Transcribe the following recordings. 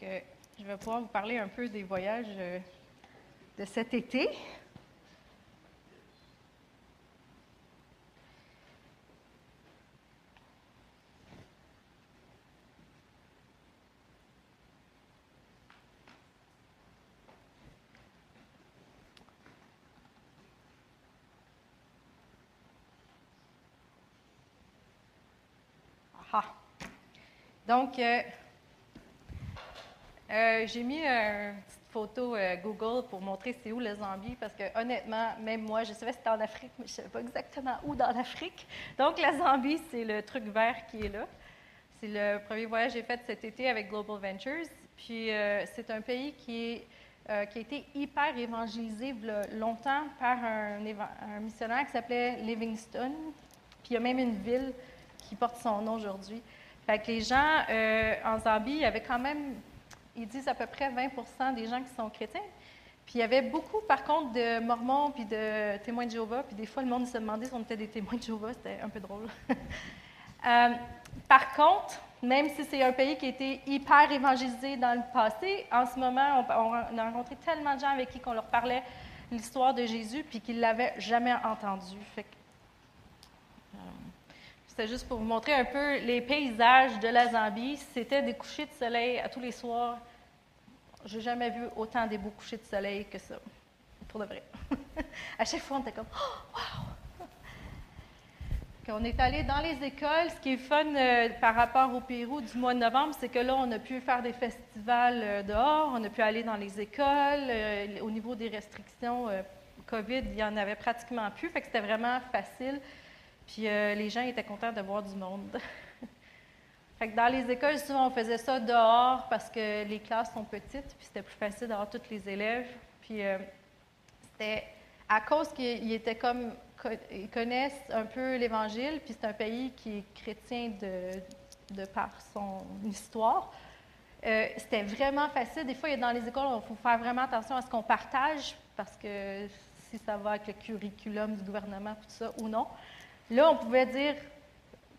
Je vais pouvoir vous parler un peu des voyages euh, de cet été. Donc, euh, euh, j'ai mis une petite photo euh, Google pour montrer c'est où le Zambie, parce que honnêtement, même moi, je savais que c'était en Afrique, mais je ne savais pas exactement où dans l'Afrique. Donc, la Zambie, c'est le truc vert qui est là. C'est le premier voyage que j'ai fait cet été avec Global Ventures. Puis, c'est un pays qui, a été hyper évangélisé longtemps par un, un missionnaire qui s'appelait Livingstone. Puis, il y a même une ville qui porte son nom aujourd'hui. Fait que les gens en Zambie, il y avait quand même ils disent à peu près 20 des gens qui sont chrétiens. Puis il y avait beaucoup, par contre, de mormons puis de témoins de Jéhovah. Puis des fois, le monde se demandait si on était des témoins de Jéhovah. C'était un peu drôle. Euh, par contre, même si c'est un pays qui a été hyper évangélisé dans le passé, en ce moment, on, a rencontré tellement de gens avec qui on leur parlait l'histoire de Jésus puis qu'ils ne l'avaient jamais entendu. Fait euh, c'était juste pour vous montrer un peu les paysages de la Zambie. C'était des couchers de soleil à tous les soirs j'ai jamais vu autant des beaux couchers de soleil que ça. Pour de vrai. à chaque fois, on était comme Oh, wow! on est allé dans les écoles. Ce qui est fun euh, par rapport au Pérou du mois de novembre, c'est que là, on a pu faire des festivals euh, dehors, on a pu aller dans les écoles. Euh, au niveau des restrictions COVID, il n'y en avait pratiquement plus. Fait que c'était vraiment facile. Puis les gens étaient contents de voir du monde. dans les écoles, souvent, on faisait ça dehors parce que les classes sont petites, puis c'était plus facile d'avoir tous les élèves. Puis euh, c'était à cause qu'ils étaient comme ils connaissent un peu l'Évangile, puis c'est un pays qui est chrétien de, par son histoire. Euh, c'était vraiment facile. Des fois, dans les écoles, il faut faire vraiment attention à ce qu'on partage, parce que si ça va avec le curriculum du gouvernement, tout ça, ou non. Là, on pouvait dire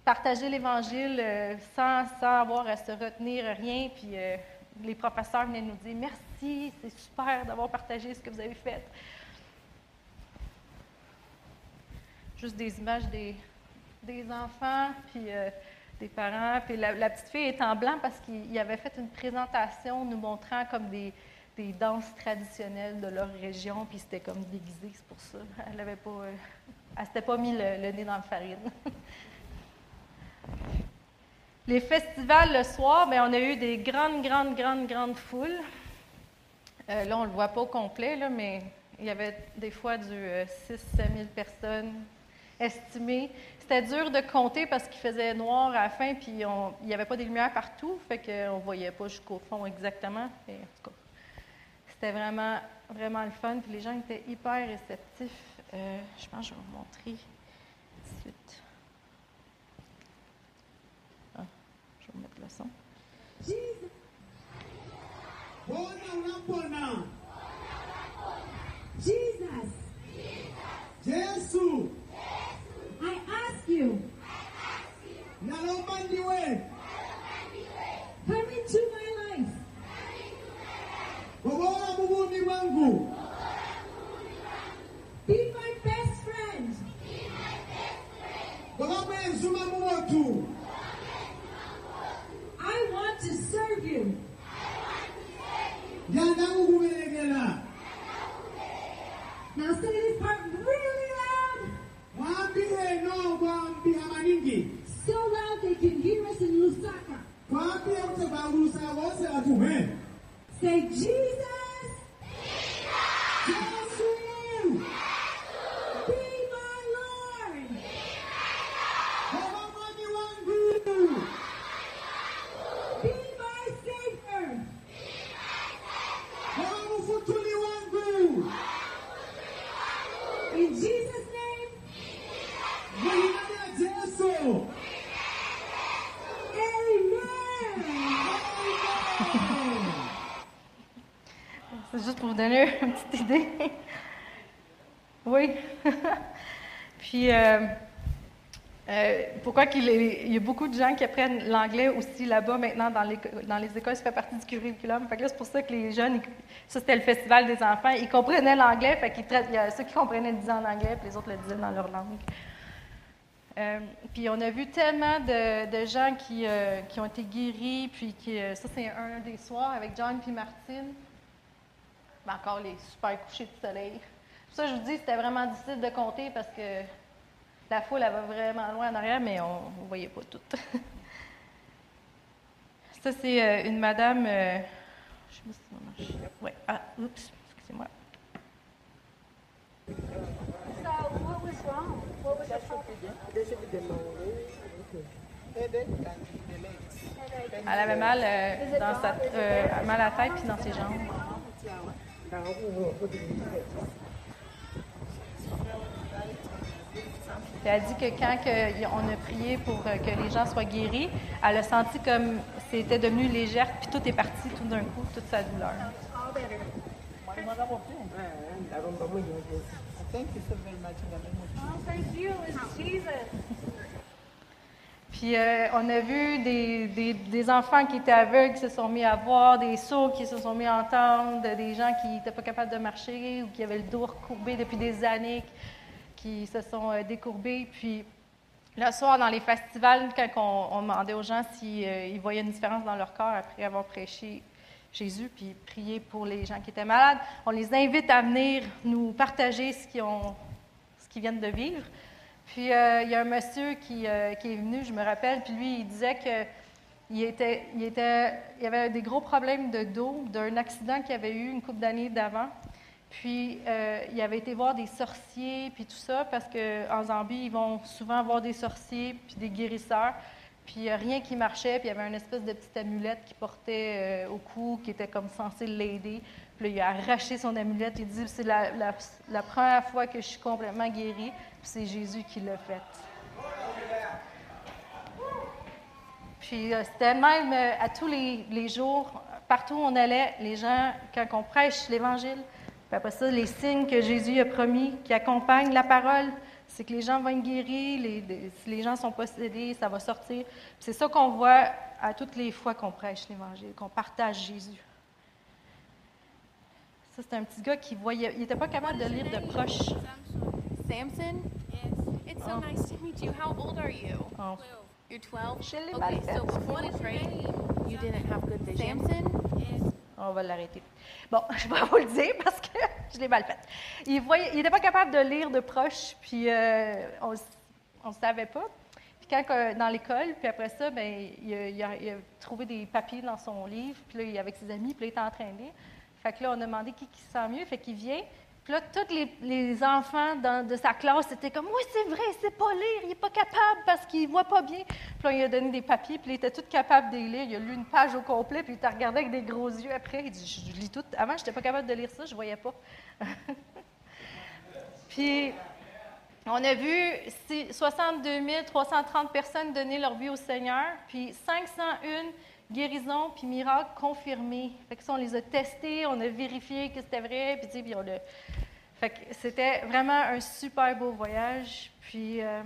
partager l'Évangile euh, sans, sans, avoir à se retenir rien. Puis euh, les professeurs venaient nous dire merci, c'est super d'avoir partagé ce que vous avez fait. Juste des images des, des enfants, puis euh, des parents. Puis la, petite fille est en blanc parce qu'il avait fait une présentation nous montrant comme des, des danses traditionnelles de leur région, puis c'était comme déguisé, c'est pour ça. Elle n'avait pas, elle s'était pas mis le, nez dans la farine. Les festivals le soir, bien, on a eu des grandes, grandes, grandes, grandes foules. Euh, là, on ne le voit pas au complet, là, mais il y avait des fois du 6 euh, 000 personnes estimées. C'était dur de compter parce qu'il faisait noir à la fin, puis il n'y avait pas de lumière partout, fait qu'on ne voyait pas jusqu'au fond exactement. c'était vraiment, vraiment le fun, puis les gens étaient hyper réceptifs. Euh, je pense que je vais vous montrer suite. Je vais mettre le son. Jesus. Jesus. Jesus. I ask you. Come into my life. Be I want to serve you. Now say this part really loud. So loud they can hear us in Lusaka. Say Jesus. Jesus. Il y a beaucoup de gens qui apprennent l'anglais aussi là-bas maintenant dans les, écoles, ça fait partie du curriculum. Fait que là, c'est pour ça que les jeunes, ça c'était le festival des enfants, ils comprenaient l'anglais, fait qu'ils il y a ceux qui comprenaient le disaient en anglais, puis les autres le disaient dans leur langue. Euh, puis on a vu tellement de, gens qui, euh, qui ont été guéris, puis qui, euh, ça c'est un des soirs avec John puis Martine. Mais encore les super couchers de soleil. Ça, je vous dis, c'était vraiment difficile de compter parce que la foule, elle va vraiment loin en arrière, mais on ne voyait pas tout. Ça, c'est euh, une madame. euh, je sais pas si ça marche. Ouais. Ah, oups, excusez-moi. So what was wrong? What was? Elle avait mal, euh, dans sa, euh, mal à la tête puis dans ses jambes. Puis Elle dit que quand on a prié pour euh, que les gens soient guéris, elle a senti comme c'était devenu légère, puis tout est parti tout d'un coup, toute sa douleur. Puis euh, on a vu des enfants qui étaient aveugles qui se sont mis à voir, des sourds qui se sont mis à entendre, des gens qui n'étaient pas capables de marcher ou qui avaient le dos recourbé depuis des années, qui se sont euh, décourbés. Puis le soir, dans les festivals, quand on, demandait aux gens s'ils voyaient une différence dans leur corps après avoir prêché Jésus, puis prié pour les gens qui étaient malades, on les invite à venir nous partager ce qu'ils ont- ce qu'ils viennent de vivre. Puis euh, il y a un monsieur qui, euh, qui est venu, je me rappelle, puis lui, il disait que il, était, il, était, il avait des gros problèmes de dos d'un accident qu'il avait eu une couple d'années d'avant. Puis euh, il avait été voir des sorciers, puis tout ça, parce qu'en Zambie, ils vont souvent voir des sorciers, puis des guérisseurs. Puis euh, rien qui marchait, puis il y avait une espèce de petite amulette qu'il portait euh, au cou, qui était comme censé l'aider. Puis là, il a arraché son amulette. Il dit C'est la, première fois que je suis complètement guéri, puis c'est Jésus qui l'a fait. Puis euh, c'était même à tous les, les jours, partout où on allait, les gens, quand on prêche l'Évangile, puis après ça, les signes que Jésus a promis, qui accompagnent la parole, c'est que les gens vont être guéris, les, les- si les gens sont possédés, ça va sortir. Puis C'est ça qu'on voit à toutes les fois qu'on prêche l'Évangile, qu'on partage Jésus. Ça, c'est un petit gars qui voyait, il n'était pas capable de lire de proche. Samson? Yes. It's so Oh. nice to meet you. How old are you? Oh. You're 12? Je l'ai Okay, so before we prayed, you didn't have good vision. Samson? Yes. On va l'arrêter. Bon, je vais vous le dire parce que je l'ai mal fait. Il n'était pas capable de lire de proche, puis euh, on ne savait pas. Puis quand, euh, dans l'école, puis après ça, ben, il, a, trouvé des papiers dans son livre, puis là, il est avec ses amis, puis là, il est en train de lire. Fait que là, on a demandé qui, qui se sent mieux, fait qu'il vient. Puis là, tous les, enfants de sa classe étaient comme Oui, c'est vrai, c'est pas lire, il n'est pas capable parce qu'il ne voit pas bien. Puis là, il a donné des papiers, puis il était tout capable de lire. Il a lu une page au complet, puis il t'a regardé avec des gros yeux après. Il dit Je, je lis tout. Avant, je n'étais pas capable de lire ça, je ne voyais pas. puis, on a vu si- 62 330 personnes donner leur vie au Seigneur, puis 501 guérisons puis miracles confirmés. Fait que ça, on les a testés, on a vérifié que c'était vrai, puis. Fait que c'était vraiment un super beau voyage. Puis euh,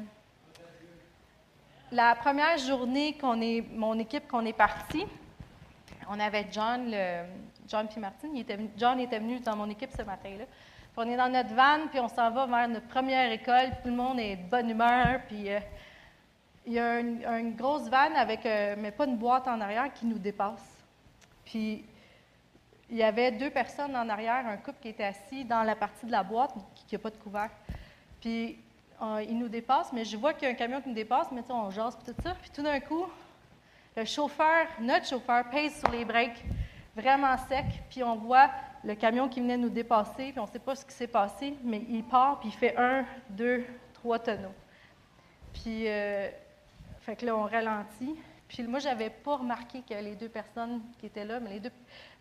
la première journée qu'on est, mon équipe qu'on est parti, on avait John, le, John puis venu- John était venu dans mon équipe ce matin-là. Puis on est dans notre van, puis on s'en va vers notre première école. Tout le monde est de bonne humeur. Puis euh, il y a une, grosse van avec, euh, mais pas une boîte en arrière, qui nous dépasse. Puis il y avait deux personnes en arrière, un couple qui était assis dans la partie de la boîte qui n'a pas de couvert. Puis euh, il nous dépasse, mais je vois qu'il y a un camion qui nous dépasse, mais on jase puis tout ça. Puis tout d'un coup, le chauffeur, notre chauffeur, pèse sur les breaks vraiment sec, puis on voit le camion qui venait nous dépasser, puis on ne sait pas ce qui s'est passé, mais il part, puis il fait un, deux, trois tonneaux. Puis, euh, fait que là, on ralentit. Puis moi, je n'avais pas remarqué que les deux personnes qui étaient là, mais les deux.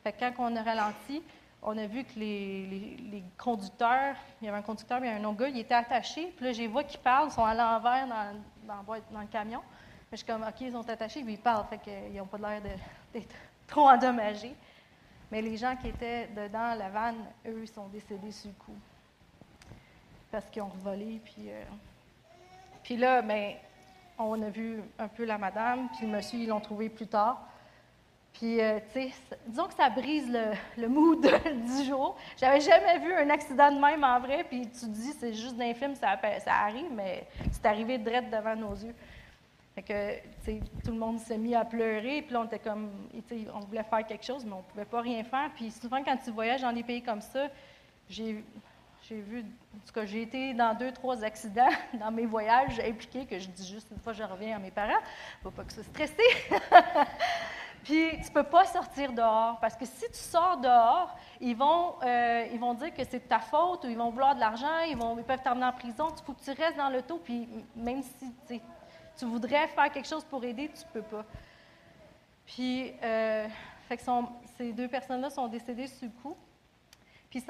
Fait que quand on a ralenti, on a vu que les, les- les conducteurs, il y avait un conducteur, mais il y un autre gars, il était attaché. Puis là, j'ai vu qu'ils parlent, ils sont à l'envers dans, dans, dans le camion. Puis je suis comme, OK, ils sont attachés, puis ils parlent. Fait qu'ils n'ont pas l'air d'être trop endommagés. Mais les gens qui étaient dedans, la vanne, eux, ils sont décédés sur le coup. Parce qu'ils ont volé, puis. euh, puis là, ben, on a vu un peu la madame, puis le monsieur, ils l'ont trouvé plus tard. Puis, euh, tu sais, disons que ça brise le, mood du jour. J'avais jamais vu un accident de même en vrai, puis tu te dis, c'est juste d'un film, ça, arrive, mais c'est arrivé direct devant nos yeux. Fait que, tu sais, tout le monde s'est mis à pleurer, puis là, on était comme, on voulait faire quelque chose, mais on pouvait pas rien faire. Puis souvent, quand tu voyages dans des pays comme ça, j'ai j'ai vu, en tout cas, j'ai été dans deux, trois accidents dans mes voyages impliqués, que je dis juste une fois, je reviens à mes parents, faut pas que ça stresser. Puis tu peux pas sortir dehors parce que si tu sors dehors, ils vont, euh, ils vont dire que c'est de ta faute ou ils vont vouloir de l'argent, ils, vont, ils peuvent t'emmener en prison. Il faut que tu restes dans l'auto, puis même si tu tu voudrais faire quelque chose pour aider, tu peux pas. Puis, euh, fait que ces deux personnes-là sont décédées sur le coup. Puis ils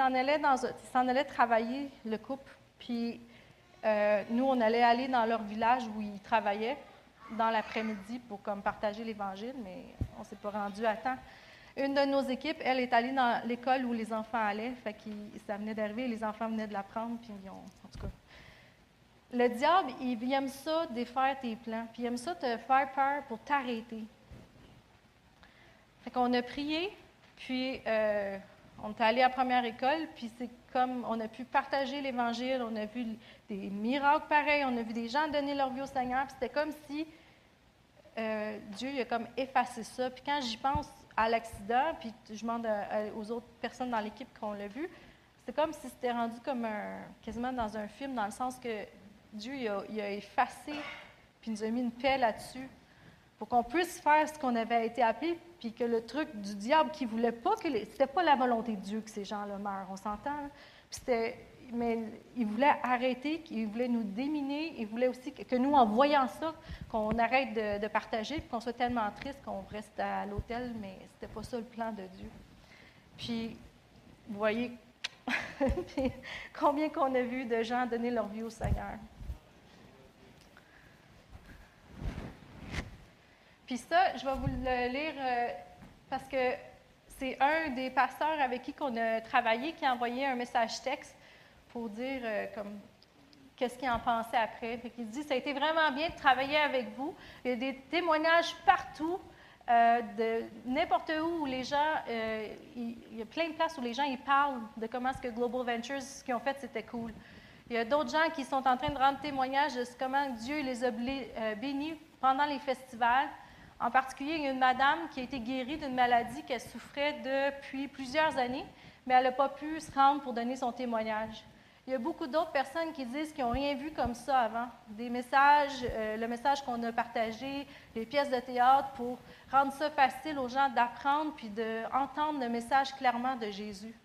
s'en allaient, travailler, le couple. Puis euh, nous, on allait aller dans leur village où ils travaillaient dans l'après-midi pour comme partager l'Évangile, mais on ne s'est pas rendu à temps. Une de nos équipes, elle est allée dans l'école où les enfants allaient, fait ça venait d'arriver, les enfants venaient de l'apprendre, puis ils ont, en tout cas. Le diable, il, il aime ça, défaire tes plans, puis il aime ça te faire peur pour t'arrêter. Fait qu'on a prié, puis euh, on est allé à la première école, puis c'est comme on a pu partager l'Évangile, on a vu des miracles pareils, on a vu des gens donner leur vie au Seigneur, puis c'était comme si euh, Dieu il a comme effacé ça. Puis quand j'y pense à l'accident, puis je demande aux autres personnes dans l'équipe qu'on l'a vu, c'est comme si c'était rendu comme un, quasiment dans un film, dans le sens que Dieu il a effacé, puis il nous a mis une paix là-dessus pour qu'on puisse faire ce qu'on avait été appelé, puis que le truc du diable qui voulait pas que les, c'était pas la volonté de Dieu que ces gens-là meurent, on s'entend. c'était, mais il voulait arrêter, il voulait nous déminer, il voulait aussi que, nous, en voyant ça, qu'on arrête de, partager, puis qu'on soit tellement triste qu'on reste à l'hôtel, mais c'était pas ça le plan de Dieu. Puis, vous voyez combien qu'on a vu de gens donner leur vie au Seigneur. Puis ça, je vais vous le lire euh, parce que c'est un des pasteurs avec qui on a travaillé qui a envoyé un message texte pour dire euh, comme qu'est-ce qu'il en pensait après. Il dit ça a été vraiment bien de travailler avec vous. Il y a des témoignages partout. euh, de n'importe où où les gens, il, y a plein de places où les gens ils parlent de comment est-ce que Global Ventures, ce qu'ils ont fait, c'était cool. Il y a d'autres gens qui sont en train de rendre témoignage de ce- comment Dieu les a bénis pendant les festivals. En particulier, il y a une madame qui a été guérie d'une maladie qu'elle souffrait depuis plusieurs années, mais elle n'a pas pu se rendre pour donner son témoignage. Il y a beaucoup d'autres personnes qui disent qu'ils n'ont rien vu comme ça avant. Des messages, euh, le message qu'on a partagé, les pièces de théâtre pour rendre ça facile aux gens d'apprendre puis d'entendre le message clairement de Jésus.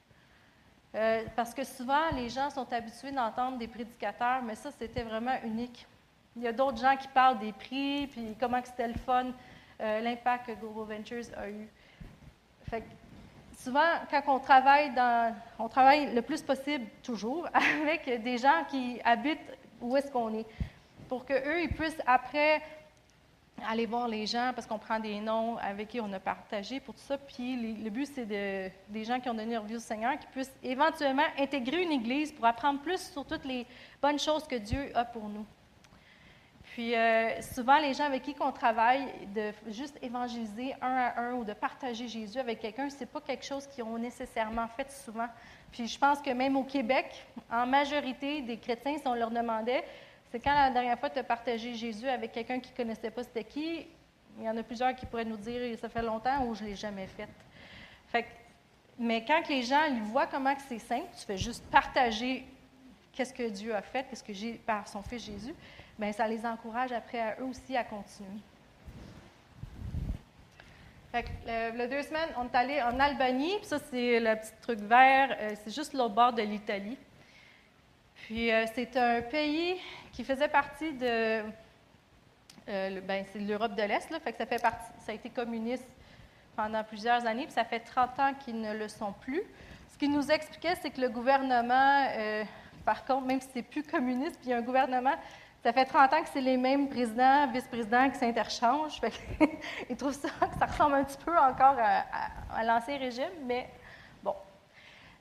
Euh, parce que souvent, les gens sont habitués d'entendre des prédicateurs, mais ça, c'était vraiment unique. Il y a d'autres gens qui parlent des prix, puis comment c'était le fun, euh, l'impact que Global Ventures a eu. Fait que souvent, quand on travaille dans, on travaille le plus possible, toujours, avec des gens qui habitent où est-ce qu'on est, pour qu'eux, ils puissent après aller voir les gens, parce qu'on prend des noms avec qui on a partagé pour tout ça. Puis les- le but, c'est de, des gens qui ont donné leur vie au Seigneur, qui puissent éventuellement intégrer une église pour apprendre plus sur toutes les bonnes choses que Dieu a pour nous. Puis euh, souvent, les gens avec qui on travaille, de juste évangéliser un à un ou de partager Jésus avec quelqu'un, c'est pas quelque chose qu'ils ont nécessairement fait souvent. Puis je pense que même au Québec, en majorité des chrétiens, si on leur demandait, c'est quand la dernière fois tu as partagé Jésus avec quelqu'un qui ne connaissait pas c'était qui, il y en a plusieurs qui pourraient nous dire ça fait longtemps ou je ne l'ai jamais fait. Fait que- mais quand les gens ils voient comment c'est simple, tu fais juste partager qu'est-ce que Dieu a fait, qu'est-ce que j'ai par son Fils Jésus, bien, ça les encourage après à eux aussi à continuer. Fait que, euh, deux semaines, on est allé en Albanie, puis ça, c'est le petit truc vert, euh, c'est juste l'autre bord de l'Italie. Puis, euh, c'est un pays qui faisait partie de. ben, c'est l'Europe de l'Est, fait que ça, fait partie, ça a été communiste pendant plusieurs années, puis ça fait 30 ans qu'ils ne le sont plus. Ce qu'il nous expliquait, c'est que le gouvernement, par contre, même si c'est plus communiste, puis il y a un gouvernement, ça fait 30 ans que c'est les mêmes présidents, vice-présidents qui s'interchangent. Ils trouvent ça que ça ressemble un petit peu encore à, l'ancien régime, mais bon.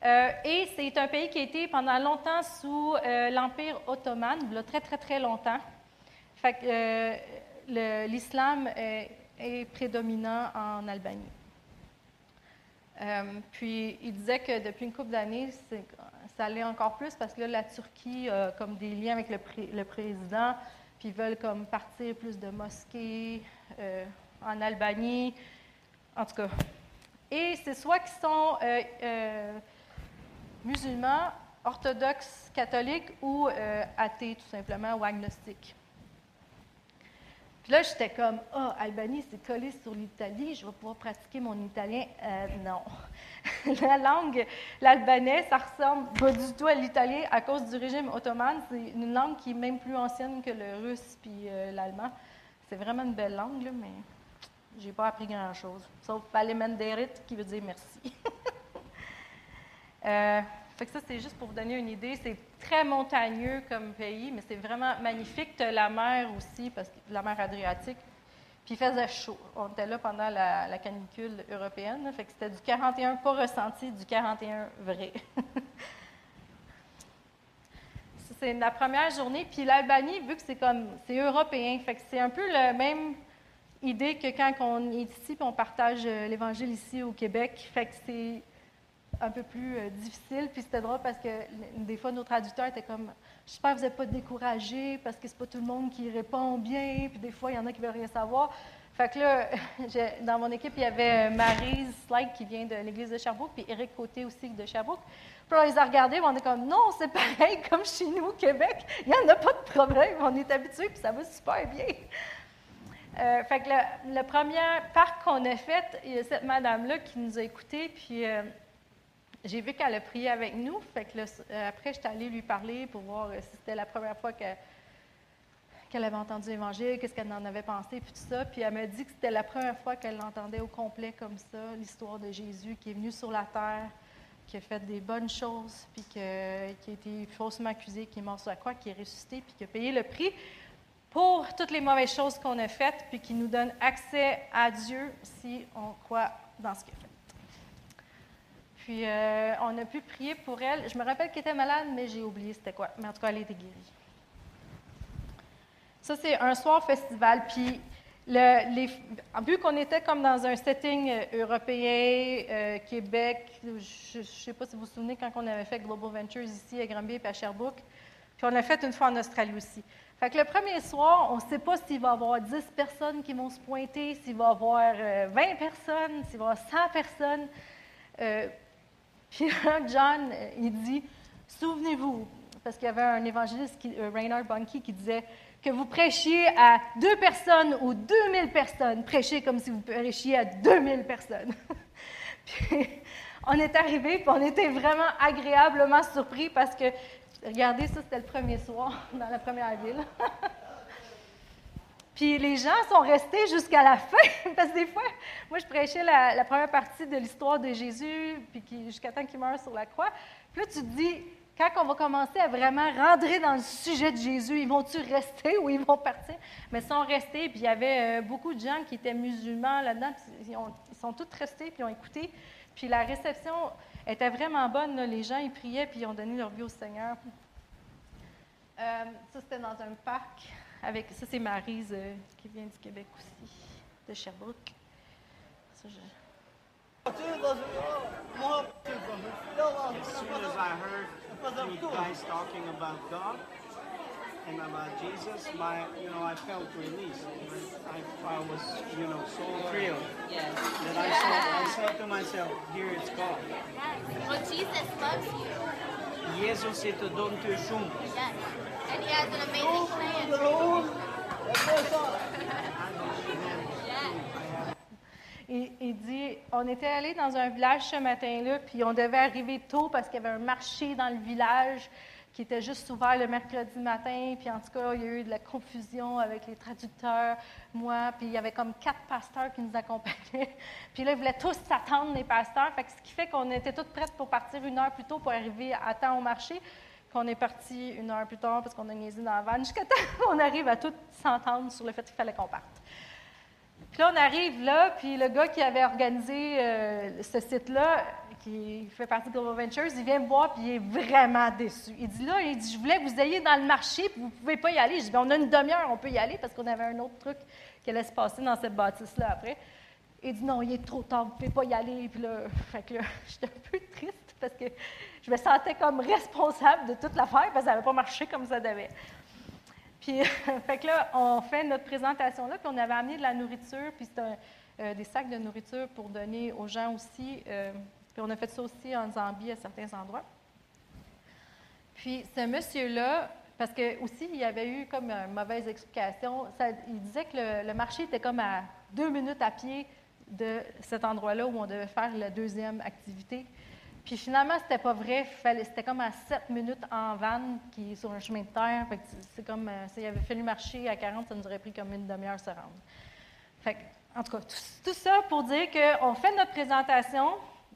Euh, et c'est un pays qui a été pendant longtemps sous euh, l'Empire ottoman, très, très, très longtemps. Fait que, euh, l'islam est, est prédominant en Albanie. Puis il disait que depuis une couple d'années, ça allait encore plus parce que là, la Turquie a comme des liens avec le, le président, puis ils veulent comme partir plus de mosquées euh, en Albanie, en tout cas. Et c'est soit qu'ils sont euh, euh, musulmans, orthodoxes, catholiques ou athées tout simplement, ou agnostiques. Puis là, j'étais comme, ah, Albanie, c'est collé sur l'Italie, je vais pouvoir pratiquer mon italien. Euh, non. La langue, l'albanais, ça ressemble pas du tout à l'italien à cause du régime ottoman. C'est une langue qui est même plus ancienne que le russe puis euh, l'allemand. C'est vraiment une belle langue, là, mais j'ai pas appris grand-chose. Sauf Palemenderit, qui veut dire merci. Euh, fait que ça, c'est juste pour vous donner une idée. C'est très montagneux comme pays, mais c'est vraiment magnifique. Tu as la mer aussi, parce que la mer Adriatique. Puis il faisait chaud. On était là pendant la, canicule européenne. fait que c'était du 41 pas ressenti, du 41 vrai. C'est la première journée. Puis l'Albanie, vu que c'est comme c'est européen, fait que c'est un peu la même idée que quand on est ici puis on partage euh, l'Évangile ici au Québec. Fait que c'est un peu plus euh, difficile. Puis c'était drôle parce que des fois, nos traducteurs étaient comme J'espère que vous n'êtes pas découragés parce que c'est pas tout le monde qui répond bien. Puis des fois, il y en a qui veulent rien savoir. Fait que là, dans mon équipe, il y avait euh, Maryse Slide qui vient de l'église de Sherbrooke, puis Éric Côté aussi de Sherbrooke. Puis on les a regardés, on est comme non, c'est pareil comme chez nous au Québec. Il n'y en a pas de problème. On est habitués, puis ça va super bien. Euh, fait que le, premier parc qu'on a fait, il y a cette madame-là qui nous a écoutés, puis j'ai vu qu'elle a prié avec nous. Fait que là, euh, après, j'étais allée lui parler pour voir euh, si c'était la première fois que- qu'elle avait entendu l'Évangile, qu'est-ce qu'elle en avait pensé, puis tout ça. Puis elle m'a dit que c'était la première fois qu'elle l'entendait au complet comme ça, l'histoire de Jésus qui est venu sur la terre, qui a fait des bonnes choses, puis qui a été faussement accusé, qui est mort sur la croix, qui est ressuscité, puis qui a payé le prix pour toutes les mauvaises choses qu'on a faites, puis qui nous donne accès à Dieu si on croit dans ce qu'il fait. Puis euh, on a pu prier pour elle. Je me rappelle qu'elle était malade, mais j'ai oublié c'était quoi. Mais en tout cas, elle était guérie. Ça, c'est un soir festival. Puis, le, les, vu qu'on était comme dans un setting euh, européen, euh, Québec, je ne sais pas si vous vous souvenez quand on avait fait Global Ventures ici à Granby et à Sherbrooke, puis on l'a fait une fois en Australie aussi. Fait que le premier soir, on ne sait pas s'il va y avoir 10 personnes qui vont se pointer, s'il va y avoir euh, 20 personnes, s'il va y avoir 100 personnes. Puis là, John, euh, il dit, souvenez-vous, parce qu'il y avait un évangéliste, qui, euh, Reinhard Bonnke, qui disait que vous prêchiez à deux personnes ou 2000 personnes, prêchez comme si vous prêchiez à 2000 personnes. puis on est arrivé, puis on était vraiment agréablement surpris parce que, regardez, ça c'était le premier soir dans la première ville. Puis les gens sont restés jusqu'à la fin, parce que des fois, moi, je prêchais la, première partie de l'histoire de Jésus, puis jusqu'à temps qu'il meure sur la croix. Puis là, tu te dis, quand on va commencer à vraiment rentrer dans le sujet de Jésus, ils vont-tu rester ou ils vont partir? Mais ils sont restés, puis il y avait euh, beaucoup de gens qui étaient musulmans là-dedans, puis ils, ont- ils sont tous restés, puis ils ont écouté. Puis la réception était vraiment bonne, les gens, ils priaient, puis ils ont donné leur vie au Seigneur. Euh, ça, c'était dans un parc. Avec, ça, c'est Maryse euh, qui vient du Québec aussi, de Sherbrooke. Ça, je- As soon as I heard you guys talking about God and about Jesus, my, you know, I felt released. I, I was, you know, so thrilled that I said, I said to myself, here it's God. Well, Jesus loves you. Yes. Il, dit, on était allé dans un village ce matin-là, puis on devait arriver tôt parce qu'il y avait un marché dans le village qui était juste ouvert le mercredi matin. Puis en tout cas, il y a eu de la confusion avec les traducteurs, moi, puis il y avait comme quatre pasteurs qui nous accompagnaient. Puis là, ils voulaient tous s'attendre, les pasteurs. Fait ce qui fait qu'on était toutes prêtes pour partir une heure plus tôt pour arriver à temps au marché. Qu'on est parti une heure plus tard parce qu'on a niaisé dans la vanne jusqu'à temps qu'on arrive à toutes s'entendre sur le fait qu'il fallait qu'on parte. Puis là, on arrive là, puis le gars qui avait organisé euh, ce site-là, qui fait partie de Global Ventures, il vient me voir, puis il est vraiment déçu. Il dit là, il dit, je voulais que vous ayez dans le marché, puis vous ne pouvez pas y aller. Je dis, Bien, on a une demi-heure, on peut y aller, parce qu'on avait un autre truc qui allait se passer dans cette bâtisse-là après. Il dit, non, il est trop tard, vous ne pouvez pas y aller. Puis là, fait que là, j'étais un peu triste, parce que je me sentais comme responsable de toute l'affaire, parce que ça n'avait pas marché comme ça devait. Puis, fait que là, on fait notre présentation là, puis on avait amené de la nourriture, puis c'était euh, des sacs de nourriture pour donner aux gens aussi. euh, puis on a fait ça aussi en Zambie à certains endroits. Puis ce monsieur-là, parce que aussi il y avait eu comme une mauvaise explication, il disait que le marché était comme à deux minutes à pied de cet endroit-là où on devait faire la deuxième activité. Puis finalement, c'était pas vrai. C'était comme à 7 minutes en van qui sur un chemin de terre. Fait que c'est comme euh, s'il avait fallu marcher à 40, ça nous aurait pris comme une demi-heure se rendre. Fait que, en tout cas, tout, tout ça pour dire qu'on fait notre présentation,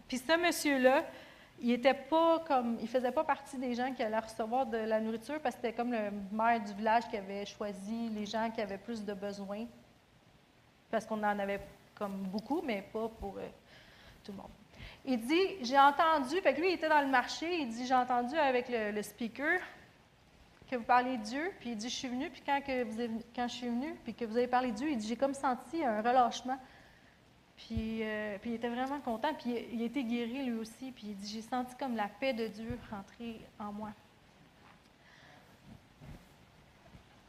puis ce monsieur-là, il était pas comme, il faisait pas partie des gens qui allaient recevoir de la nourriture parce que c'était comme le maire du village qui avait choisi les gens qui avaient plus de besoins, parce qu'on en avait comme beaucoup, mais pas pour euh, tout le monde. Il dit, j'ai entendu, fait que lui, il était dans le marché, il dit, j'ai entendu avec le, speaker que vous parlez de Dieu, puis il dit, je suis venu, puis quand, que vous êtes- quand je suis venu, puis que vous avez parlé de Dieu, il dit, j'ai comme senti un relâchement. Puis, euh, puis il était vraiment content, puis il, il été guéri lui aussi, puis il dit, j'ai senti comme la paix de Dieu rentrer en moi.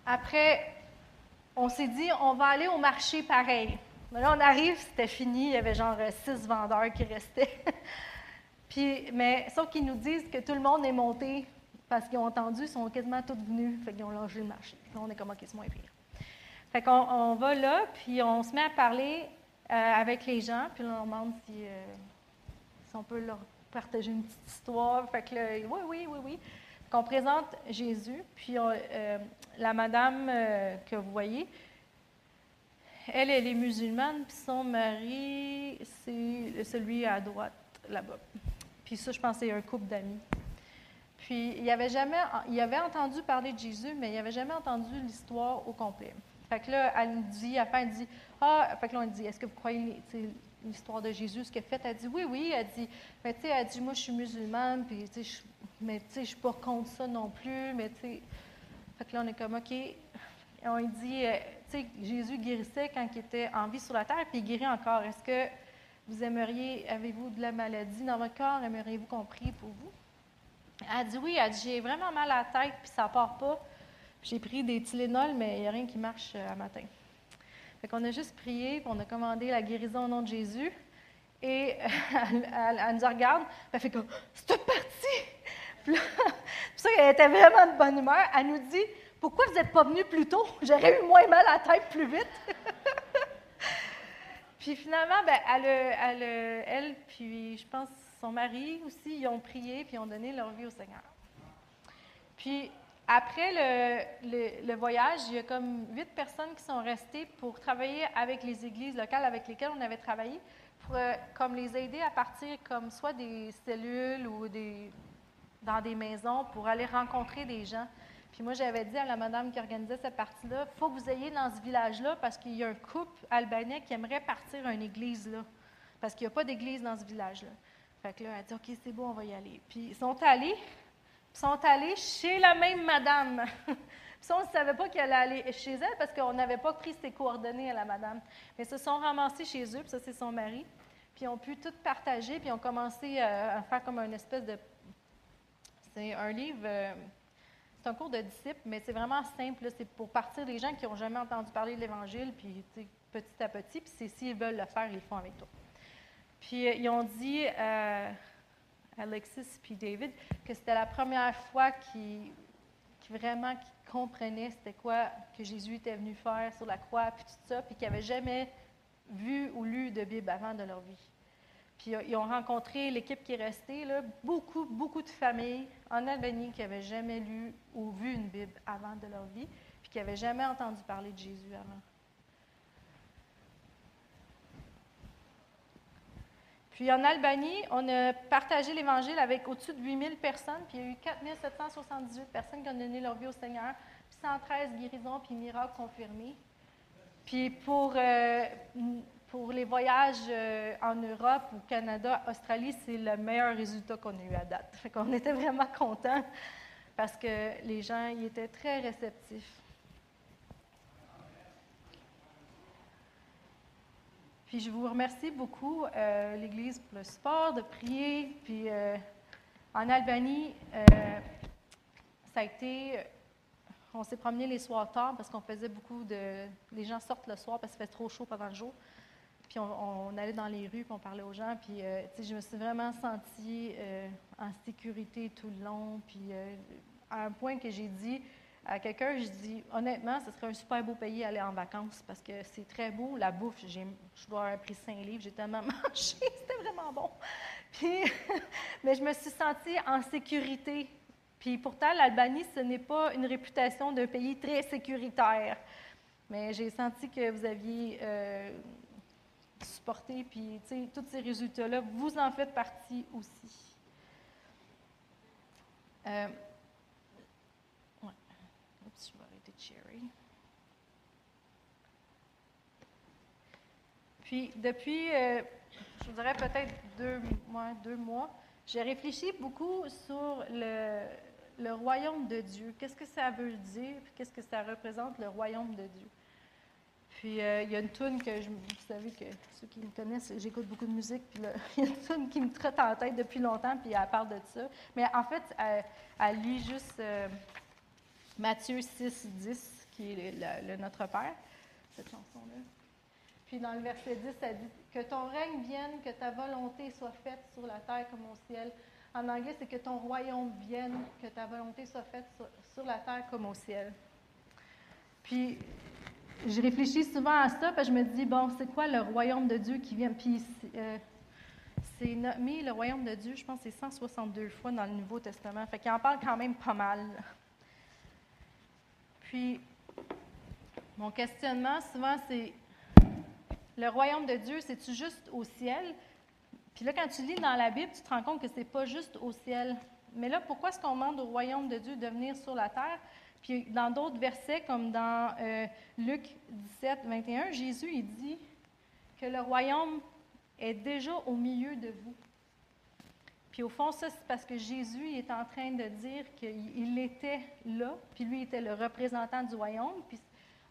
Après, on s'est dit, on va aller au marché pareil. Mais là, on arrive, c'était fini, il y avait genre euh, six vendeurs qui restaient. Puis, mais sauf qu'ils nous disent que tout le monde est monté parce qu'ils ont entendu, ils sont quasiment tous venus, fait qu'ils ont lâché le marché. On est comme, OK, c'est moins pire. Fait qu'on on va là, puis on se met à parler euh, avec les gens, puis là, on demande si, euh, si on peut leur partager une petite histoire. Fait que là, oui, oui, oui, oui. Qu'on présente Jésus, puis la madame que vous voyez, elle, elle est musulmane, puis son mari, c'est celui à droite, là-bas. Puis ça, je pense, c'est un couple d'amis. Puis il avait jamais, il avait entendu parler de Jésus, mais il n'avait jamais entendu l'histoire au complet. Fait que là, elle dit, à la fin, elle dit, ah, fait que là, on dit, est-ce que vous croyez l'histoire de Jésus, ce qu'il a fait? Elle dit, oui, oui. Elle dit, mais tu sais, elle dit, moi, je suis musulmane, puis tu sais, mais tu sais, je suis pas contre ça non plus, mais tu sais. Fait que là, on est comme, OK. On lui dit, euh, tu sais, Jésus guérissait quand il était en vie sur la terre, puis il guérit encore. Est-ce que vous aimeriez, avez-vous de la maladie dans votre corps? Aimeriez-vous qu'on prie pour vous? Elle dit oui, elle dit j'ai vraiment mal à la tête, puis ça part pas. J'ai pris des Tylenol, mais il n'y a rien qui marche euh, à matin. Fait qu'on a juste prié, puis on a commandé la guérison au nom de Jésus. Et elle, elle- nous regarde, puis elle fait comme c'est partie. Puis là, ça, elle était vraiment de bonne humeur. Elle nous dit pourquoi vous n'êtes pas venu plus tôt? J'aurais eu moins mal à la tête plus vite. Puis finalement, ben, elle, puis je pense son mari aussi, ils ont prié puis ils ont donné leur vie au Seigneur. Puis après le voyage, il y a comme huit personnes qui sont restées pour travailler avec les églises locales avec lesquelles on avait travaillé, pour euh, comme les aider à partir comme soit des cellules ou des, dans des maisons pour aller rencontrer des gens. Puis moi, j'avais dit à la madame qui organisait cette partie-là, faut que vous ayez dans ce village-là parce qu'il y a un couple albanais qui aimerait partir à une église là. Parce qu'il n'y a pas d'église dans ce village-là. Fait que là, elle a dit, OK, c'est bon, on va y aller. Puis ils sont allés, ils sont allés chez la même madame. Puis on ne savait pas qu'elle allait aller chez elle parce qu'on n'avait pas pris ses coordonnées à la madame. Mais ils se sont ramassés chez eux, puis ça, c'est son mari. Puis ils ont pu tout partager, puis ils ont commencé euh, à faire comme une espèce de. C'est un livre. C'est un cours de disciples, mais c'est vraiment simple. C'est pour partir des gens qui n'ont jamais entendu parler de l'Évangile, puis petit à petit. Puis c'est s'ils veulent le faire, ils le font avec toi. Puis euh, ils ont dit, euh, Alexis puis David, que c'était la première fois qu'ils vraiment comprenaient c'était quoi que Jésus était venu faire sur la croix, puis tout ça, puis qu'ils n'avaient jamais vu ou lu de Bible avant de leur vie. Puis euh, ils ont rencontré l'équipe qui est restée, beaucoup, beaucoup de familles en Albanie qui n'avaient jamais lu ou vu une Bible avant de leur vie, puis qui n'avaient jamais entendu parler de Jésus avant. Puis en Albanie, on a partagé l'Évangile avec au-dessus de 8000 personnes, puis il y a eu 4778 personnes qui ont donné leur vie au Seigneur, puis 113 guérisons puis miracles confirmés. Puis pour, euh, pour les voyages euh, en Europe, au Canada, Australie, c'est le meilleur résultat qu'on a eu à date. Fait qu'on était vraiment contents parce que les gens y étaient très réceptifs. Puis je vous remercie beaucoup, euh, l'Église, pour le support, de prier. Puis euh, en Albanie, ça a été. On s'est promené les soirs tard parce qu'on faisait beaucoup de. Les gens sortent le soir parce qu'il fait trop chaud pendant le jour. Puis on, allait dans les rues, puis on parlait aux gens. Puis euh, je me suis vraiment sentie euh, en sécurité tout le long. Puis euh, à un point que j'ai dit à quelqu'un, je dis honnêtement, ce serait un super beau pays à aller en vacances parce que c'est très beau. La bouffe, j'ai, je dois avoir pris cinq livres, j'ai tellement mangé, c'était vraiment bon. Puis, mais je me suis sentie en sécurité. Puis pourtant, l'Albanie, ce n'est pas une réputation d'un pays très sécuritaire. Mais j'ai senti que vous aviez supporté, puis tous ces résultats-là, vous en faites partie aussi. Euh, ouais. Puis depuis, euh, je vous dirais peut-être deux mois, deux mois, j'ai réfléchi beaucoup sur le, le royaume de Dieu. Qu'est-ce que ça veut dire? Qu'est-ce que ça représente, le royaume de Dieu? Puis euh, il y a une tune que je, vous savez que ceux qui me connaissent, j'écoute beaucoup de musique. Puis il y a une tune qui me trotte en tête depuis longtemps, puis elle parle de ça. Mais en fait, elle, lit juste euh, Matthieu 6, 10, qui est le, le Notre Père, cette chanson-là. Puis dans le verset 10, ça dit Que ton règne vienne, que ta volonté soit faite sur la terre comme au ciel. En anglais, c'est que ton royaume vienne, que ta volonté soit faite sur, sur la terre comme au ciel. Puis je réfléchis souvent à ça, puis je me dis, bon, c'est quoi le royaume de Dieu qui vient? Puis euh, c'est nommé le royaume de Dieu, je pense c'est 162 fois dans le Nouveau Testament. Fait qu'il en parle quand même pas mal. Puis, mon questionnement, souvent, c'est le royaume de Dieu, c'est-tu juste au ciel? Puis là, quand tu lis dans la Bible, tu te rends compte que c'est pas juste au ciel. Mais là, pourquoi est-ce qu'on demande au royaume de Dieu de venir sur la terre? Puis dans d'autres versets, comme dans euh, Luc 17, 21, Jésus, il dit que le royaume est déjà au milieu de vous. Puis au fond, ça, c'est parce que Jésus il est en train de dire qu'il était là, puis lui était le représentant du royaume. Puis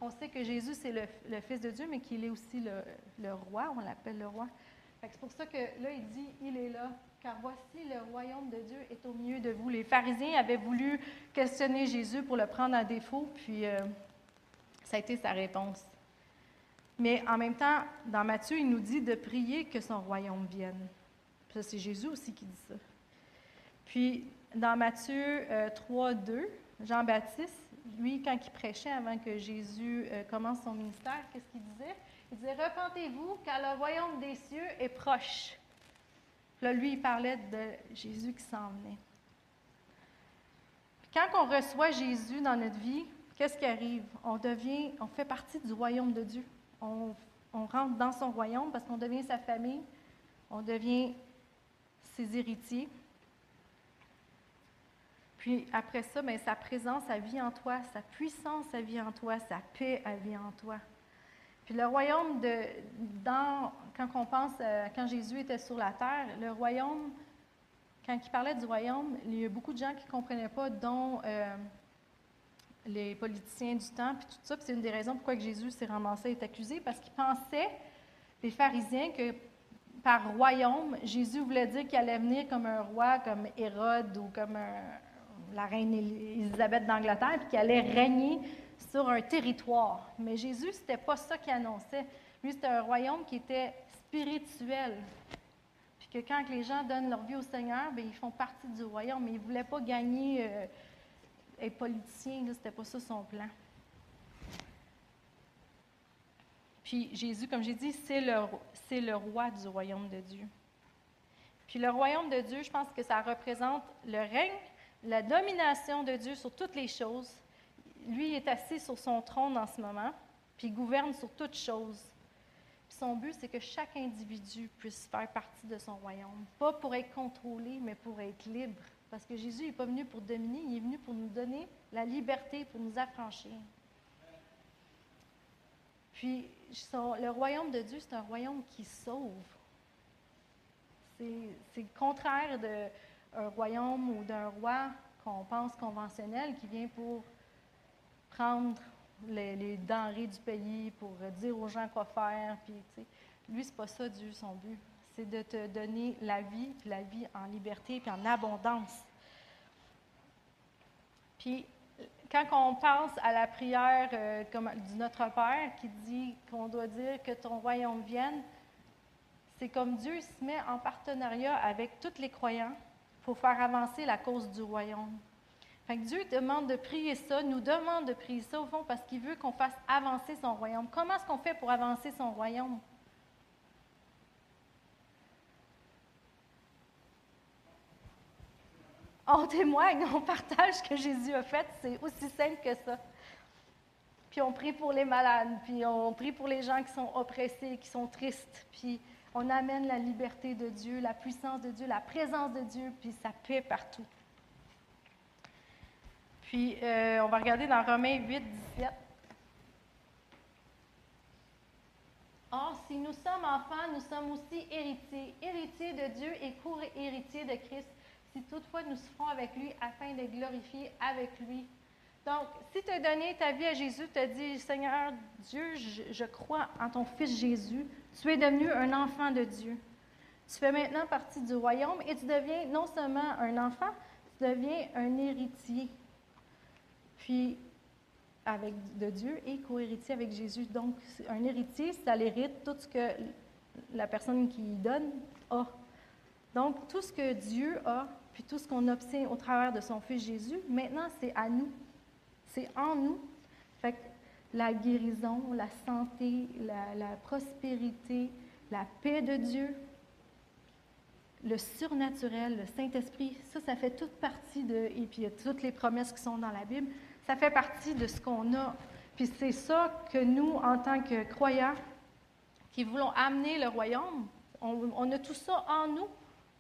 on sait que Jésus, c'est le, Fils de Dieu, mais qu'il est aussi le, le roi, on l'appelle le roi. C'est pour ça que là, il dit, il est là, car voici le royaume de Dieu est au milieu de vous. Les pharisiens avaient voulu questionner Jésus pour le prendre à défaut, puis euh, ça a été sa réponse. Mais en même temps, dans Matthieu, il nous dit de prier que son royaume vienne. Puis c'est Jésus aussi qui dit ça. Puis dans Matthieu euh, 3, 2, Jean-Baptiste, lui, quand il prêchait avant que Jésus euh, commence son ministère, qu'est-ce qu'il disait? Il disait Repentez-vous, car le royaume des cieux est proche. Là, lui, il parlait de Jésus qui s'en venait. Quand on reçoit Jésus dans notre vie, qu'est-ce qui arrive? On devient, on fait partie du royaume de Dieu. On, rentre dans son royaume parce qu'on devient sa famille, on devient ses héritiers. Puis après ça, bien, sa présence, sa vie en toi, sa puissance, sa vie en toi, sa paix, elle vit en toi. Puis le royaume de, dans, quand on pense, euh, quand Jésus était sur la terre, le royaume, quand il parlait du royaume, il y a beaucoup de gens qui ne comprenaient pas, dont euh, les politiciens du temps, puis tout ça. C'est une des raisons pourquoi que Jésus s'est ramassé et est accusé, parce qu'ils pensaient, les pharisiens, que par royaume, Jésus voulait dire qu'il allait venir comme un roi, comme Hérode ou comme un- la reine Élisabeth d'Angleterre, puis qu'il allait régner sur un territoire. Mais Jésus, c'était pas ça qu'il annonçait. Lui, c'était un royaume qui était spirituel. Puis que quand les gens donnent leur vie au Seigneur, bien, ils font partie du royaume. Mais il ne voulait pas gagner, euh, être politicien, là, c'était pas ça son plan. Puis Jésus, comme j'ai dit, c'est le, c'est le roi du royaume de Dieu. Puis le royaume de Dieu, je pense que ça représente le règne, la domination de Dieu sur toutes les choses. Lui est assis sur son trône en ce moment, puis il gouverne sur toutes choses. Puis son but, c'est que chaque individu puisse faire partie de son royaume. Pas pour être contrôlé, mais pour être libre. Parce que Jésus n'est pas venu pour dominer, il est venu pour nous donner la liberté, pour nous affranchir. Puis le royaume de Dieu, c'est un royaume qui sauve. C'est le contraire d'un royaume ou d'un roi qu'on pense conventionnel qui vient pour prendre les, denrées du pays, pour dire aux gens quoi faire. Puis, tu sais, lui, pas ça, Dieu, son but. C'est de te donner la vie, la vie en liberté, puis en abondance. Puis, quand on pense à la prière euh, comme, du Notre Père qui dit qu'on doit dire que ton royaume vienne, c'est comme Dieu se met en partenariat avec tous les croyants pour faire avancer la cause du royaume. Fait Dieu demande de prier ça, nous demande de prier ça au fond parce qu'il veut qu'on fasse avancer son royaume. Comment est-ce qu'on fait pour avancer son royaume? On témoigne, on partage ce que Jésus a fait, c'est aussi simple que ça. Puis on prie pour les malades, puis on prie pour les gens qui sont oppressés, qui sont tristes, puis on amène la liberté de Dieu, la puissance de Dieu, la présence de Dieu, puis sa paix partout. Puis euh, on va regarder dans Romains 8, 17. Or, si nous sommes enfants, nous sommes aussi héritiers, héritiers de Dieu et co-héritiers de Christ, si toutefois nous souffrons avec lui afin de glorifier avec lui. Donc, si tu as donné ta vie à Jésus, tu as dit, Seigneur Dieu, je, je crois en ton Fils Jésus, tu es devenu un enfant de Dieu. Tu fais maintenant partie du royaume et tu deviens non seulement un enfant, tu deviens un héritier. Avec de Dieu et co-héritier avec Jésus. Donc, un héritier, ça l'hérite tout ce que la personne qui donne a. Donc, tout ce que Dieu a, puis tout ce qu'on obtient au travers de son Fils Jésus, maintenant, c'est à nous. C'est en nous. Fait que la guérison, la santé, la, la prospérité, la paix de Dieu, le surnaturel, le Saint-Esprit, ça, ça fait toute partie de, et puis il y a toutes les promesses qui sont dans la Bible, ça fait partie de ce qu'on a. Puis c'est ça que nous, en tant que croyants, qui voulons amener le royaume, on, a tout ça en nous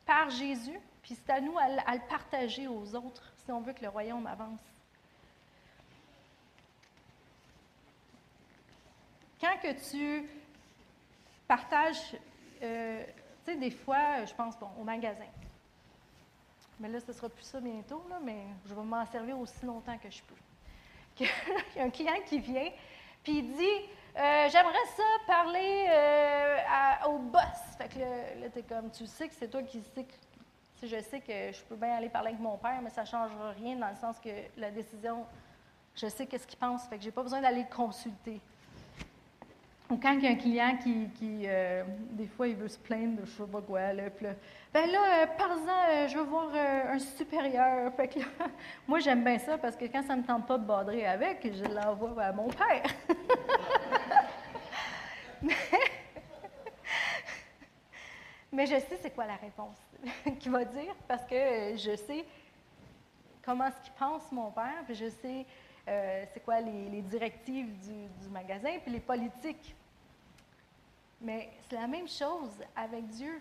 par Jésus, puis c'est à nous à, à le partager aux autres si on veut que le royaume avance. Quand que tu partages, euh, tu sais, des fois, je pense bon, au magasin. Mais là, ce ne sera plus ça bientôt, là, mais je vais m'en servir aussi longtemps que je peux. Il y a un client qui vient, puis il dit euh, J'aimerais ça parler euh, au boss. Fait que là, là tu es comme Tu sais que c'est toi qui sais que. Je sais que je peux bien aller parler avec mon père, mais ça ne changera rien dans le sens que la décision, je sais qu'est-ce qu'il pense, fait que j'ai pas besoin d'aller le consulter. Ou quand il y a un client qui, euh, des fois, il veut se plaindre de je sais pas quoi, là, puis là, ben là, euh, par-en, euh, je veux voir un supérieur. Fait que moi, j'aime bien ça parce que quand ça ne me tente pas de badrer avec, je l'envoie à mon père. mais, mais je sais c'est quoi la réponse qu'il va dire parce que je sais comment est-ce qu'il pense, mon père, puis je sais c'est quoi les, directives du magasin, puis les politiques. Mais c'est la même chose avec Dieu.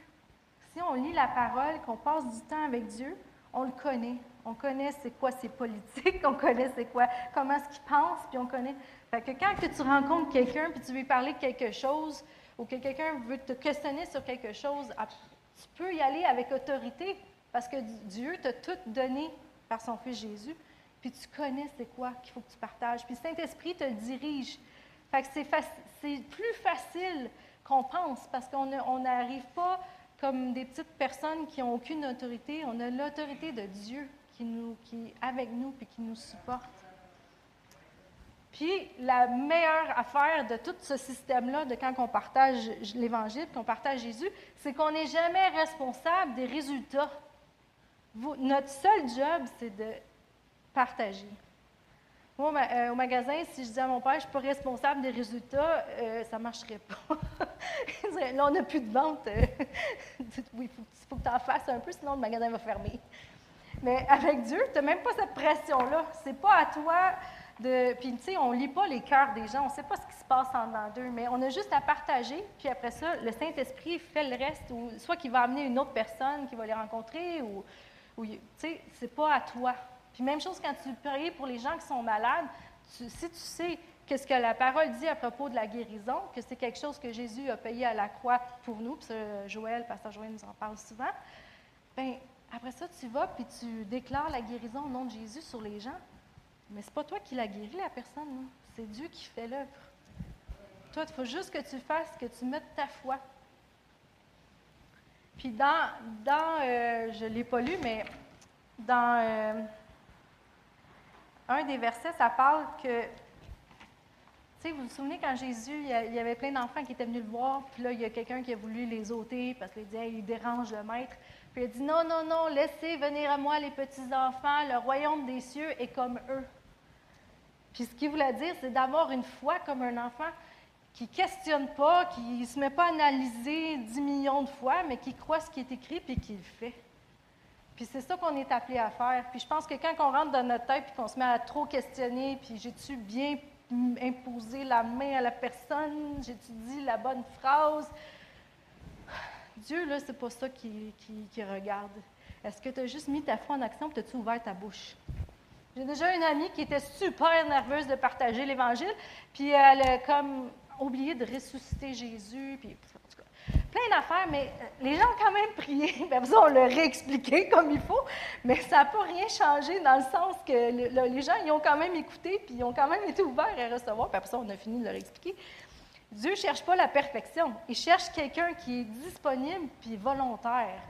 Si on lit la parole, qu'on passe du temps avec Dieu, on le connaît. On connaît c'est quoi ses politiques, on connaît c'est quoi, comment est-ce qu'il pense, puis on connaît. Fait que quand que tu rencontres quelqu'un, puis tu lui parler de quelque chose, ou que quelqu'un veut te questionner sur quelque chose, ah, tu peux y aller avec autorité, parce que Dieu t'a tout donné par son Fils Jésus, puis tu connais c'est quoi qu'il faut que tu partages. Puis Saint-Esprit te dirige. Fait que c'est plus facile qu'on pense, parce qu'on n'arrive pas comme des petites personnes qui n'ont aucune autorité. On a l'autorité de Dieu qui, nous, qui est avec nous puis qui nous supporte. Puis la meilleure affaire de tout ce système-là, de quand on partage l'Évangile, qu'on partage Jésus, c'est qu'on n'est jamais responsable des résultats. Notre seul job, c'est de partager. Moi, euh, au magasin, si je dis à mon père, je ne suis pas responsable des résultats, euh, ça ne marcherait pas. Là, on n'a plus de vente. euh, oui, il faut, que tu en fasses un peu, sinon le magasin va fermer. Mais avec Dieu, tu n'as même pas cette pression-là. C'est pas à toi de. Puis, tu sais, on ne lit pas les cœurs des gens, on ne sait pas ce qui se passe en dedans d'eux, mais on a juste à partager, puis après ça, le Saint-Esprit fait le reste, soit qu'il va amener une autre personne qui va les rencontrer, ou. ou tu sais, c'est pas à toi. Puis, même chose quand tu pries pour les gens qui sont malades, si tu sais qu'est-ce que la parole dit à propos de la guérison, que c'est quelque chose que Jésus a payé à la croix pour nous, puis Joël, pasteur Joël nous en parle souvent, bien, après ça, tu vas puis tu déclares la guérison au nom de Jésus sur les gens. Mais c'est pas toi qui l'as guéri, la personne, non. c'est Dieu qui fait l'œuvre. Toi, il faut juste que tu fasses, que tu mettes ta foi. Puis dans, dans euh, je ne l'ai pas lu, mais dans euh, un des versets, ça parle que, tu sais, vous vous souvenez quand Jésus, il y avait plein d'enfants qui étaient venus le voir, puis là, il y a quelqu'un qui a voulu les ôter parce qu'il disait, il dérange le maître. Puis il a dit, non, non, non, laissez venir à moi les petits-enfants, le royaume des cieux est comme eux. Puis ce qu'il voulait dire, c'est d'avoir une foi comme un enfant qui ne questionne pas, qui ne se met pas à analyser dix millions de fois, mais qui croit ce qui est écrit et qui le fait. Puis c'est ça qu'on est appelé à faire. Puis je pense que quand on rentre dans notre tête et qu'on se met à trop questionner, puis j'ai-tu bien imposé la main à la personne, j'ai-tu dit la bonne phrase, Dieu, là, c'est pas ça qui, regarde. Est-ce que tu as juste mis ta foi en action et as-tu ouvert ta bouche? J'ai déjà une amie qui était super nerveuse de partager l'Évangile, puis elle a comme oublié de ressusciter Jésus, puis plein d'affaires, mais euh, les gens ont quand même prié. Bien, on l'a réexpliqué comme il faut, mais ça n'a pas rien changé dans le sens que les gens, ils ont quand même écouté, puis ils ont quand même été ouverts à recevoir, puis après ça, on a fini de leur expliquer. Dieu ne cherche pas la perfection. Il cherche quelqu'un qui est disponible puis volontaire.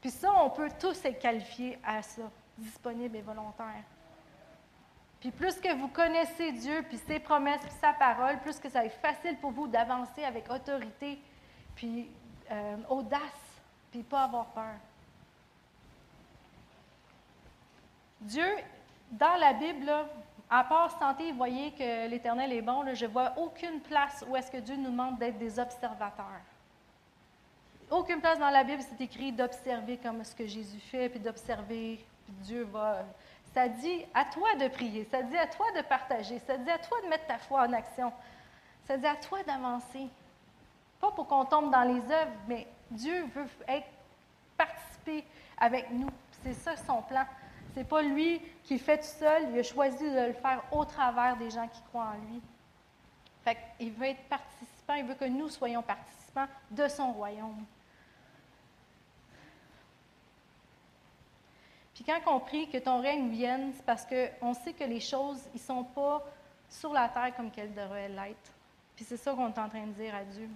Puis ça, on peut tous être qualifiés à ça, disponible et volontaire. Puis plus que vous connaissez Dieu, puis ses promesses, puis sa parole, plus que ça est facile pour vous d'avancer avec autorité, puis euh, audace, puis pas avoir peur. Dieu, dans la Bible, à part santé, vous voyez que l'Éternel est bon, je ne vois aucune place où est-ce que Dieu nous demande d'être des observateurs. Aucune place dans la Bible, c'est écrit d'observer comme ce que Jésus fait, puis d'observer, puis Dieu va ça dit à toi de prier, ça dit à toi de partager, ça dit à toi de mettre ta foi en action, ça dit à toi d'avancer. Pas pour qu'on tombe dans les œuvres, mais Dieu veut être, participer avec nous. C'est ça son plan. C'est pas lui qui fait tout seul, il a choisi de le faire au travers des gens qui croient en lui. Il veut être participant, il veut que nous soyons participants de son royaume. Puis quand on prie que ton règne vienne, c'est parce qu'on sait que les choses, ne sont pas sur la terre comme qu'elles devraient l'être. Puis c'est ça qu'on est en train de dire à Dieu.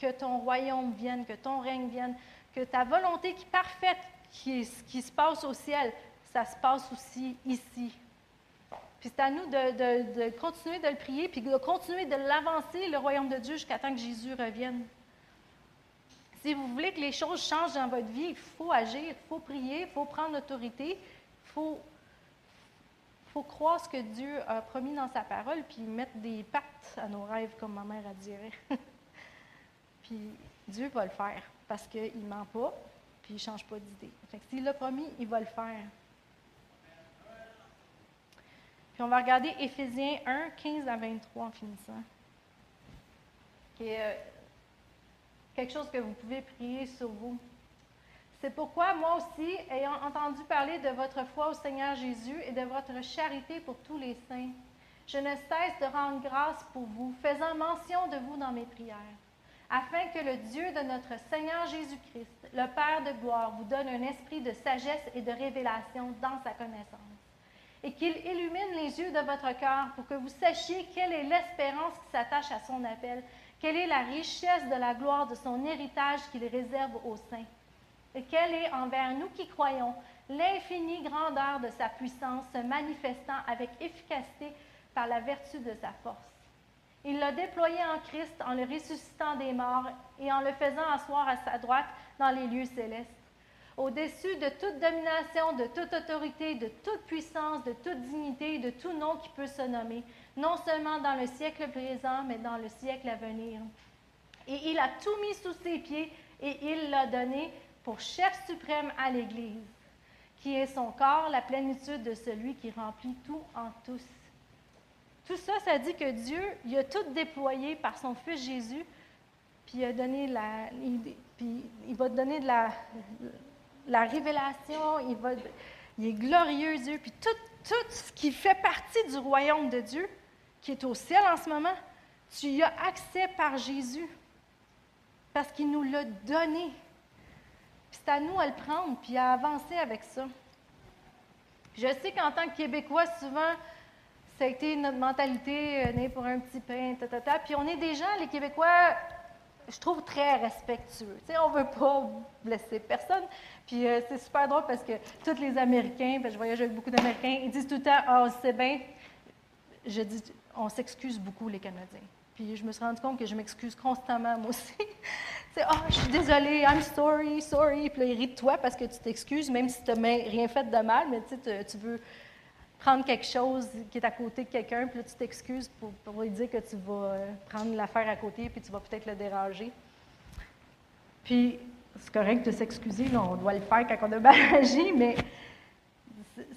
Que ton royaume vienne, que ton règne vienne, que ta volonté qui est parfaite, qui, qui se passe au ciel, ça se passe aussi ici. Puis c'est à nous de, continuer de le prier, puis de continuer de l'avancer, le royaume de Dieu, jusqu'à temps que Jésus revienne. Si vous voulez que les choses changent dans votre vie, il faut agir, il faut prier, il faut prendre l'autorité, il faut, faut croire ce que Dieu a promis dans sa parole, puis mettre des pattes à nos rêves, comme ma mère a dirait. puis Dieu va le faire, parce qu'il ne ment pas, puis il ne change pas d'idée. S'il l'a promis, il va le faire. Puis on va regarder Éphésiens 1, 15 à 23 en finissant. Est, quelque chose que vous pouvez prier sur vous. C'est pourquoi moi aussi, ayant entendu parler de votre foi au Seigneur Jésus et de votre charité pour tous les saints, je ne cesse de rendre grâce pour vous, faisant mention de vous dans mes prières, afin que le Dieu de notre Seigneur Jésus-Christ, le Père de gloire, vous donne un esprit de sagesse et de révélation dans sa connaissance, et qu'il illumine les yeux de votre cœur pour que vous sachiez quelle est l'espérance qui s'attache à son appel quelle est la richesse de la gloire de son héritage qu'il réserve aux saints? Et quelle est envers nous qui croyons l'infinie grandeur de sa puissance se manifestant avec efficacité par la vertu de sa force? Il l'a déployé en Christ en le ressuscitant des morts et en le faisant asseoir à sa droite dans les lieux célestes, au-dessus de toute domination, de toute autorité, de toute puissance, de toute dignité, de tout nom qui peut se nommer, non seulement dans le siècle présent, mais dans le siècle à venir. Et il a tout mis sous ses pieds et il l'a donné pour chef suprême à l'Église, qui est son corps, la plénitude de celui qui remplit tout en tous. Tout ça, ça dit que Dieu, il a tout déployé par son Fils Jésus, puis il, va donner de la, la révélation, il est glorieux Dieu, puis tout, tout ce qui fait partie du royaume de Dieu, qui est au ciel en ce moment, tu y as accès par Jésus. Parce qu'il nous l'a donné. Puis c'est à nous à le prendre, puis à avancer avec ça. Je sais qu'en tant que Québécois, souvent, ça a été notre mentalité, euh, né pour un petit pain, ta, ta, ta. Puis on est des gens, les Québécois, je trouve très respectueux. Tu sais, on veut pas blesser personne. Puis euh, c'est super drôle parce que tous les Américains, ben, je voyage avec beaucoup d'Américains, ils disent tout le temps Ah, c'est bien. Je dis On s'excuse beaucoup, les Canadiens. Puis je me suis rendu compte que je m'excuse constamment, moi aussi. c'est Ah, je suis désolée, I'm sorry, sorry. Puis là, ils rient de toi parce que tu t'excuses, même si tu n'as rien fait de mal, mais tu veux prendre quelque chose qui est à côté de quelqu'un, puis là, tu t'excuses pour, lui dire que tu vas euh, prendre l'affaire à côté, puis tu vas peut-être le déranger. Puis, c'est correct de s'excuser, on doit le faire quand on a mal agi, mais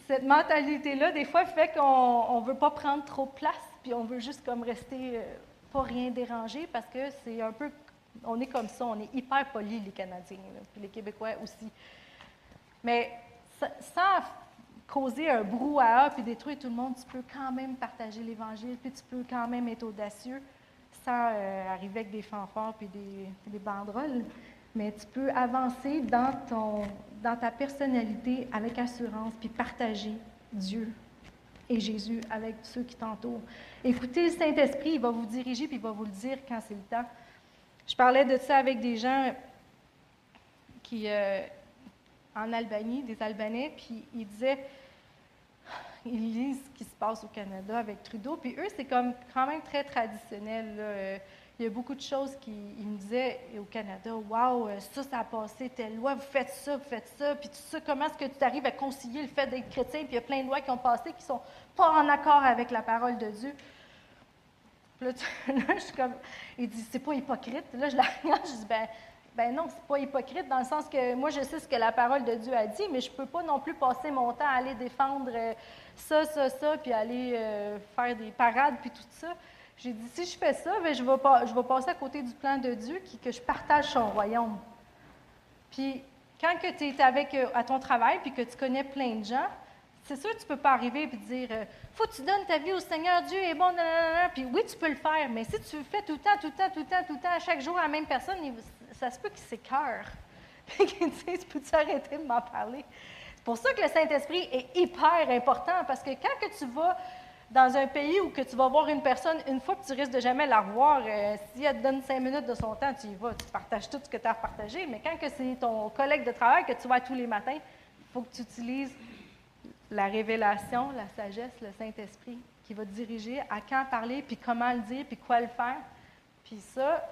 cette mentalité-là, des fois, fait qu'on ne veut pas prendre trop de place, puis on veut juste comme rester, euh, pas rien déranger, parce que c'est un peu, on est comme ça, on est hyper polis, les Canadiens, puis les Québécois aussi. Mais sans causer un brouhaha puis détruire tout le monde, tu peux quand même partager l'Évangile, puis tu peux quand même être audacieux sans euh, arriver avec des fanfares puis des, banderoles. Mais tu peux avancer dans, ton, dans ta personnalité avec assurance puis partager Dieu et Jésus avec ceux qui t'entourent. Écoutez, le Saint-Esprit, il va vous diriger puis il va vous le dire quand c'est le temps. Je parlais de ça avec des gens qui, euh, en Albanie, des Albanais, puis ils disaient ils lisent ce qui se passe au Canada avec Trudeau. Puis eux, c'est comme quand même très traditionnel. Il y a beaucoup de choses qui me disaient au Canada, Waouh, ça, ça a passé, telle loi, vous faites ça, vous faites ça, puis tout ça, comment est-ce que tu arrives à concilier le fait d'être chrétien, puis il y a plein de lois qui ont passé qui ne sont pas en accord avec la parole de Dieu. Puis là, je suis comme, il dit, c'est pas hypocrite. Là, je la je dis, ben, ben non, c'est pas hypocrite dans le sens que moi, je sais ce que la parole de Dieu a dit, mais je peux pas non plus passer mon temps à aller défendre ça, ça, ça, puis aller euh, faire des parades, puis tout ça. J'ai dit, si je fais ça, bien, je, vais pas, je vais passer à côté du plan de Dieu, qui, que je partage son royaume. Puis, quand tu es avec, euh, à ton travail, puis que tu connais plein de gens, c'est sûr que tu peux pas arriver et dire euh, faut que tu donnes ta vie au Seigneur, Dieu est bon, nanana. puis oui, tu peux le faire, mais si tu le fais tout le temps, tout le temps, tout le temps, tout le temps, à chaque jour à la même personne, ça se peut qu'il s'écœure. Puis qu'il dise peux-tu arrêter de m'en parler? C'est pour ça que le Saint-Esprit est hyper important, parce que quand que tu vas dans un pays où que tu vas voir une personne une fois que tu risques de jamais la revoir, euh, si elle te donne cinq minutes de son temps, tu y vas, tu partages tout ce que tu as partagé. Mais quand que c'est ton collègue de travail que tu vois tous les matins, il faut que tu utilises la révélation, la sagesse, le Saint-Esprit qui va te diriger à quand parler, puis comment le dire, puis quoi le faire. Puis ça,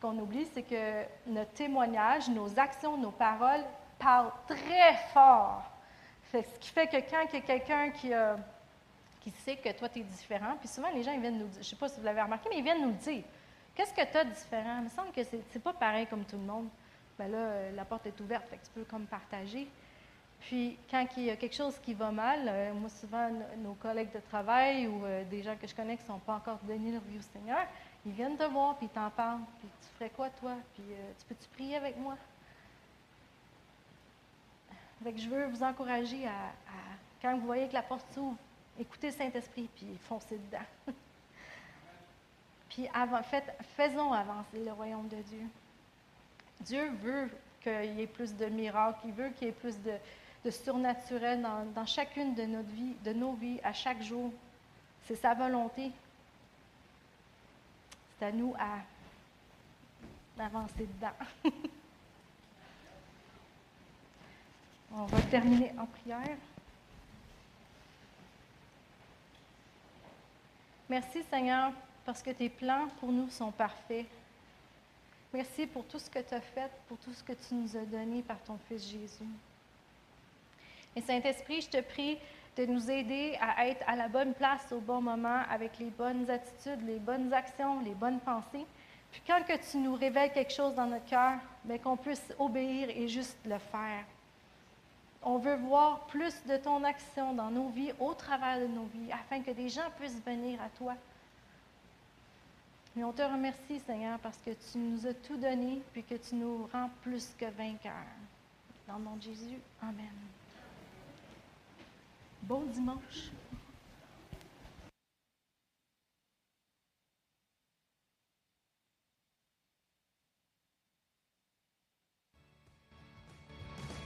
ce qu'on oublie, c'est que notre témoignage, nos actions, nos paroles parle très fort. ce qui fait que quand il y a quelqu'un qui, qui sait que toi, tu es différent, puis souvent les gens ils viennent nous dire, je ne sais pas si vous l'avez remarqué, mais ils viennent nous dire. Qu'est-ce que tu as de différent? Il me semble que ce n'est pas pareil comme tout le monde. Bien là, euh, la porte est ouverte, fait que tu peux comme partager. Puis, quand il y a quelque chose qui va mal, euh, moi, souvent, nos collègues de travail ou euh, des gens que je connais qui ne sont pas encore donnés leur vie au Seigneur, ils viennent te voir, puis ils t'en parlent. Puis, tu ferais quoi, toi? Puis, tu peux-tu prier avec moi? je veux vous encourager à, quand vous voyez que la porte s'ouvre, écoutez le Saint-Esprit, puis foncez dedans. puis avant, faisons avancer le royaume de Dieu. Dieu veut qu'il y ait plus de miracles, il veut qu'il y ait plus de, surnaturel dans, chacune de, notre vie, de nos vies, à chaque jour. C'est sa volonté. À nous à avancer dedans. On va terminer en prière. Merci Seigneur parce que tes plans pour nous sont parfaits. Merci pour tout ce que tu as fait, pour tout ce que tu nous as donné par ton Fils Jésus. Et Saint-Esprit, je te prie de nous aider à être à la bonne place au bon moment avec les bonnes attitudes, les bonnes actions, les bonnes pensées. Puis quand que tu nous révèles quelque chose dans notre cœur, ben, qu'on puisse obéir et juste le faire. On veut voir plus de ton action dans nos vies, au travers de nos vies, afin que des gens puissent venir à toi. Et on te remercie, Seigneur, parce que tu nous as tout donné, puis que tu nous rends plus que vainqueurs. Dans le nom de Jésus, Amen. Bon dimanche.